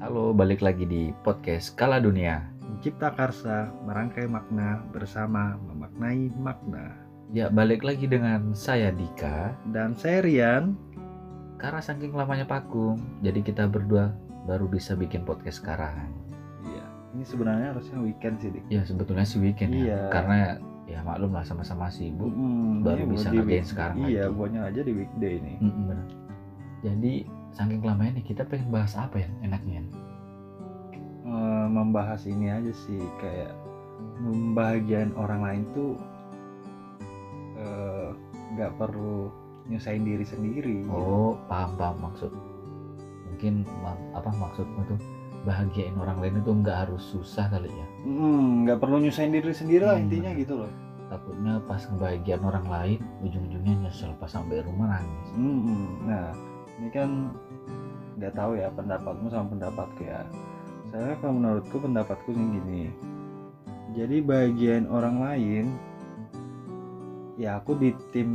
Halo, balik lagi di podcast Kala Dunia. Mencipta karsa, merangkai makna bersama memaknai makna. Ya, balik lagi dengan saya Dika. Dan saya Rian. Karena saking lamanya vakum, jadi kita berdua baru bisa bikin podcast sekarang. Iya. Ini sebenarnya harusnya weekend sih, Dik. Ya, sebetulnya sih weekend Iya. ya. Karena ya maklum lah sama-sama sibuk. Mm, baru iya, bisa ngerjain week- sekarang Iya, lagi. buatnya aja di weekday nih. Mm-mm, bener. Jadi saking lamanya nih kita pengen bahas apa ya enaknya? Eh, membahas ini aja sih kayak membahagiain orang lain tuh eh, nggak perlu nyusahin diri sendiri. gitu. Oh, paham paham maksud. Mungkin apa maksudmu tuh bahagiain orang lain itu nggak harus susah kali ya. Mm, nggak perlu nyusahin diri sendiri lah Hmm, intinya gitu loh. takutnya pas ngebahagiain orang lain ujung-ujungnya nyesel pas sampai rumah nangis Mm-mm. Nah, ini kan nggak tahu ya pendapatmu sama pendapatku ya. Saya kalau menurutku pendapatku nih gini. Jadi bagian orang lain ya aku di tim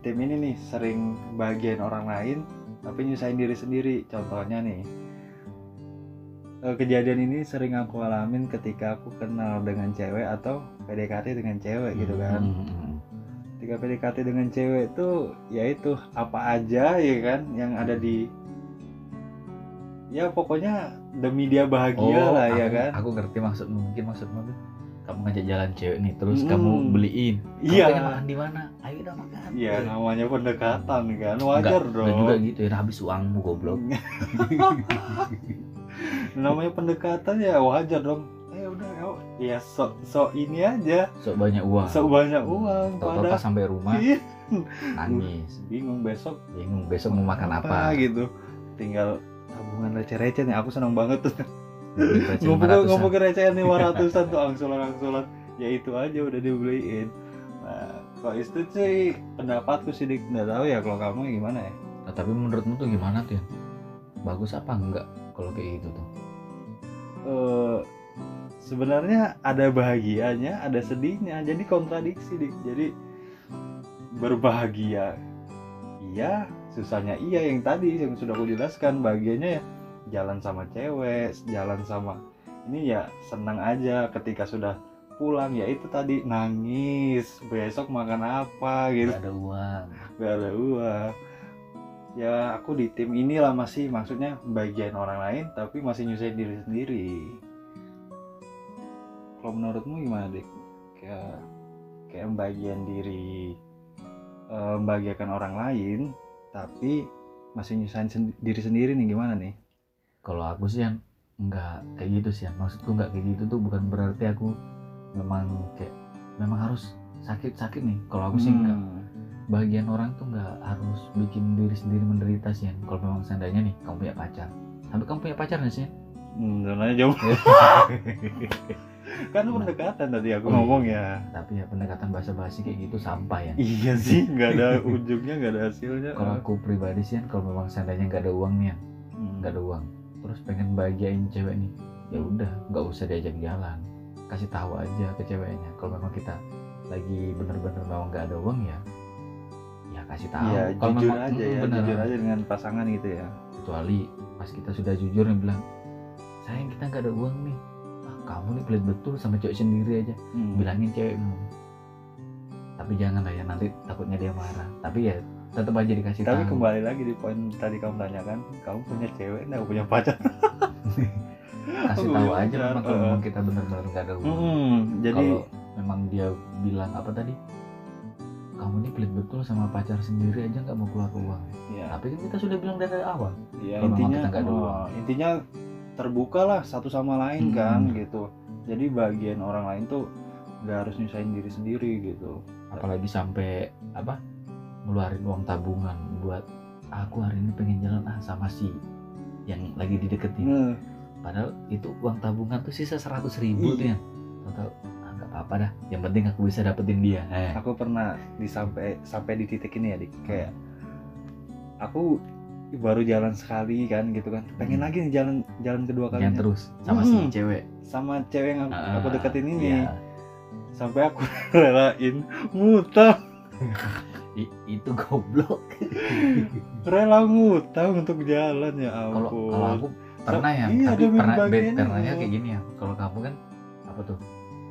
tim ini nih sering bagian orang lain tapi nyusahin diri sendiri. Contohnya nih eh, kejadian ini sering aku alamin ketika aku kenal dengan cewek atau PDKT dengan cewek gitu kan Hmm, ketika PDKT dengan cewek ya itu apa aja ya kan yang ada di ya pokoknya demi dia bahagia lah ya Oh, kan? aku ngerti maksudmu mungkin maksudmu tuh. Kamu ngajak jalan cewek nih terus Hmm. kamu beliin. Kamu Iya. pengen makan di mana? Ayo udah makan. Iya namanya pendekatan kan Enggak, wajar enggak dong. juga gitu ya habis uangmu goblok. Namanya pendekatan ya wajar dong. Eh udah ya, ya sok sok ini aja. Sok banyak uang. Sok banyak uang Tahu-tahu pada pas sampai rumah Iya, nangis. Bingung besok. Bingung besok mau makan apa, gitu. Tinggal tabungan receh-receh nih aku senang banget tuh. Beli receh ngumpul 500-an. ngumpul ke recehan nih 500an tuh angsuran ya itu aja udah dibeliin. Nah kalau itu sih pendapatku sih dik. Nggak tahu ya kalau kamu gimana ya? Nah, tapi menurutmu tuh gimana tuh ya? bagus apa enggak kalau kayak gitu tuh? Eh, sebenarnya ada bahagianya ada sedihnya. Jadi kontradiksi dik. Jadi berbahagia. Iya susahnya iya yang tadi yang sudah aku jelaskan. Bahagianya ya jalan sama cewek jalan sama ini ya senang aja ketika sudah pulang. Ya itu tadi nangis besok makan apa gitu. Nggak ada uang. Gak ada uang. Ya aku di tim inilah masih maksudnya bagian orang lain tapi masih nyusahin diri sendiri. Kalau menurutmu gimana dik? Kayak kayak bagian diri eh, membahagiakan orang lain tapi masih nyusahin sen- diri sendiri nih gimana nih kalau aku sih yang enggak kayak gitu sih maksudku enggak kayak gitu tuh bukan berarti aku memang kayak memang harus sakit-sakit nih kalau aku sih enggak Hmm. bagian orang tuh nggak harus bikin diri sendiri menderita sih Yan. kalau memang seandainya nih kamu punya pacar tapi kamu punya pacar nggak sih? Hmm, jauh kan pendekatan tadi aku Oh, iya. ngomong ya tapi ya pendekatan bahasa basi kayak gitu sampah ya iya sih nggak ada ujungnya nggak ada hasilnya kalau aku pribadi sih Yan, kalau memang seandainya nggak ada uang nih Hmm. nggak ada uang terus pengen bahagiain cewek nih ya udah nggak usah diajak jalan kasih tahu aja ke ceweknya kalau memang kita lagi bener-bener memang nggak ada uang ya ya kasih tahu Iya, kalau jujur memang aja ya, bener. jujur aja dengan pasangan gitu ya. kecuali pas kita sudah jujur nih bilang sayang kita nggak ada uang nih kamu nih pelit betul sama cewek sendiri aja. Hmm. bilangin cewekmu. Tapi jangan lah ya nanti takutnya dia marah. Tapi ya tetap aja dikasih Tapi tahu. kembali lagi di poin tadi kamu tanyakan, kamu punya cewek nggak punya pacar? kasih tahu aja memang kalau eh. memang kita benar-benar nggak ada uang Hmm, jadi kalau memang dia bilang apa tadi? Kamu nih pelit betul sama pacar sendiri aja nggak mau keluar uang. Ya, tapi kan kita sudah bilang dari awal. Ya intinya kita nggak ada oh, uang. intinya terbuka lah satu sama lain Hmm. kan gitu. Jadi bagian orang lain tuh nggak harus nyusahin diri sendiri gitu. apalagi sampai apa ngeluarin uang tabungan buat aku hari ini pengen jalan ah sama si yang lagi dideketin Nah, padahal itu uang tabungan tuh sisa seratus ribu tuh ya tahu ah nggak apa-apa dah yang penting aku bisa dapetin dia eh aku pernah di sampai sampai di titik ini ya, dik kayak aku baru jalan sekali kan gitu kan pengen Hmm. lagi nih jalan jalan kedua kalinya yang terus sama Hmm. si cewek sama cewek yang aku, Ah, aku deketin ini iya. sampai aku relain ngutang I- itu goblok rela ngutang untuk jalan ya ampun kalau aku pernah ya iya, tapi pernah pernahnya kayak gini ya kalau kamu kan apa tuh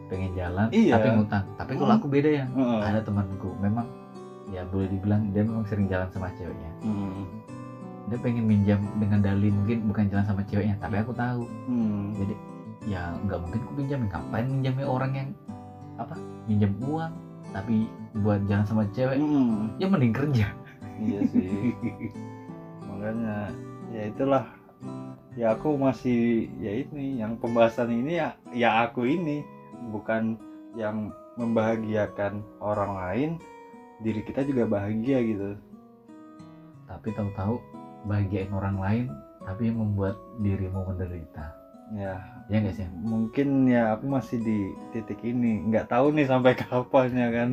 pengen jalan Iya. tapi ngutang tapi kalau Hmm. aku beda ya Heeh. ada temanku memang ya boleh dibilang dia memang sering jalan sama ceweknya Hmm. Dia pengen minjam dengan dalih mungkin bukan jalan sama ceweknya tapi aku tahu. Hmm. jadi ya nggak mungkin aku pinjamin ngapain minjamnya orang yang apa minjam uang tapi buat jalan sama cewek? Hmm. ya mending kerja. Iya sih. Makanya ya itulah. Ya aku masih ya ini yang pembahasan ini ya ya aku ini. Bukan yang membahagiakan orang lain diri kita juga bahagia gitu. Tapi tahu-tahu bahagiain orang lain tapi membuat dirimu menderita. Ya. Ya nggak sih? Mungkin ya aku masih di titik ini. Nggak tahu nih sampai kapan ya kan.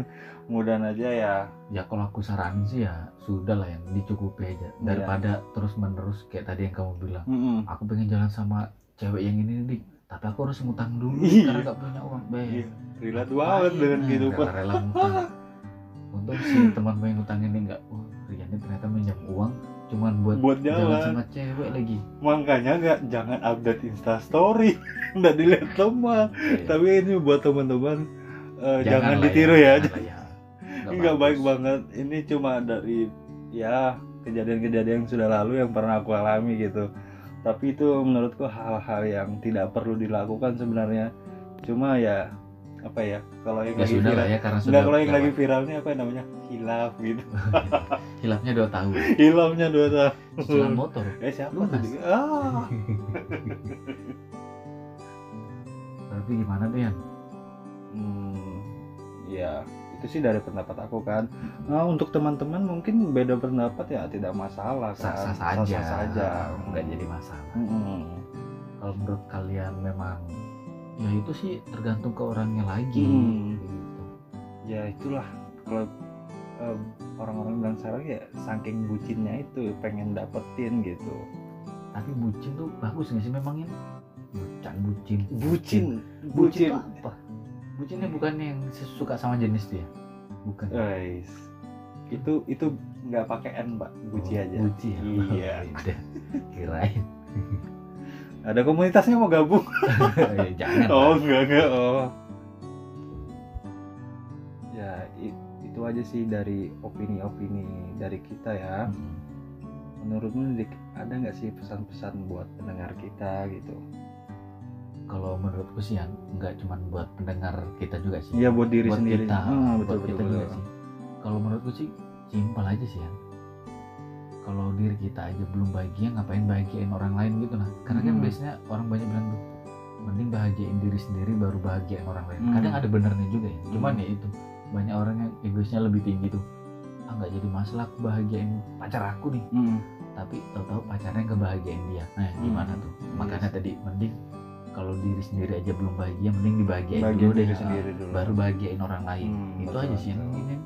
Mudahan aja ya. Ya kalau aku saranin sih ya sudah lah yang dicukupi aja. Iya. daripada terus menerus kayak tadi yang kamu bilang. Mm-mm. aku pengen jalan sama cewek yang ini nih tapi aku harus ngutang dulu Iya. karena nggak punya uang be Iya, relate banget dengan kehidupan. Rela- ngutang. Untung si temanmu yang ngutang ini nggak wah Rian ternyata minjam uang cuman buat, buat jalan jalan. sama cewek lagi. Makanya nggak jangan update insta story. Nggak dilihat teman. Eh, tapi ini buat teman-teman eh, jangan, jangan lah ditiru ya, lah ya. Nggak baik banget. Ini cuma dari ya kejadian-kejadian yang sudah lalu yang pernah aku alami gitu. Tapi itu menurutku hal-hal yang tidak perlu dilakukan sebenarnya. Cuma ya apa ya kalau yang ya lagi viral ya karena sudah kalau yang lagi viralnya apa namanya? Hilaf gitu. Hilapnya dua tahun. Hilafnya dua tahun. Cicilan motor. Eh siapa Lunas. tuh ah. Berarti gimana tuh Yan Hmm, ya itu sih dari pendapat aku kan. Nah untuk teman-teman mungkin beda pendapat ya tidak masalah kan. sah-sah saja. Sah-sah saja. nggak jadi masalah. Mm-mm. kalau menurut kalian memang ya itu sih tergantung ke orangnya lagi Hmm. gitu. Ya itulah kalau em, orang-orang bilang sekarang ya saking bucinnya itu pengen dapetin gitu. tapi bucin tuh bagus nggak sih memangnya bucan bucin Bucin, bucin bucin. tuh apa bucinnya bukan yang suka sama jenis dia bukan Guys, itu itu nggak pakai n mbak, buci Oh, aja. buci ya Iya. Kirain Ada komunitasnya mau gabung? Ya, jangan Oh enggak enggak oh. Ya i- itu aja sih dari opini-opini dari kita ya. Mm. Menurutmu ada nggak sih pesan-pesan buat pendengar kita gitu? kalau menurutku sih ya nggak cuma buat pendengar kita juga sih Iya buat diri buat sendiri. kita Ah, betul buat betul. kita betul. juga sih kalau menurutku sih simpel aja sih ya kalau diri kita aja belum bahagia ngapain bahagiain orang lain gitu nah karena kan Hmm. biasanya orang banyak bilang tuh mending bahagiain diri sendiri baru bahagiain orang lain Hmm. kadang ada benernya juga ya cuman Hmm. ya itu banyak orang yang egoisnya lebih tinggi tuh ah nggak jadi masalah aku bahagiain pacar aku nih Mm. tapi tahu-tahu pacarnya kebahagiain dia nah gimana Hmm. tuh Iya makanya tadi mending kalau diri sendiri aja belum bahagia mending dibahagiain Bahagiain dulu deh diri sendiri dulu. baru bahagiain orang lain Hmm, itu betul, aja sih yang betul.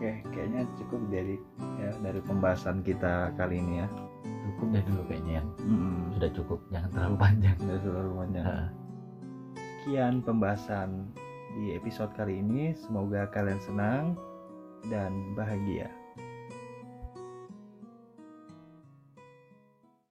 Oke, kayaknya cukup dari ya dari pembahasan kita kali ini ya. cukup deh dulu kayaknya yang Mm. sudah cukup jangan terlalu panjang Sudah terlalu panjang. Heeh. Sekian pembahasan di episode kali ini. Semoga kalian senang dan bahagia.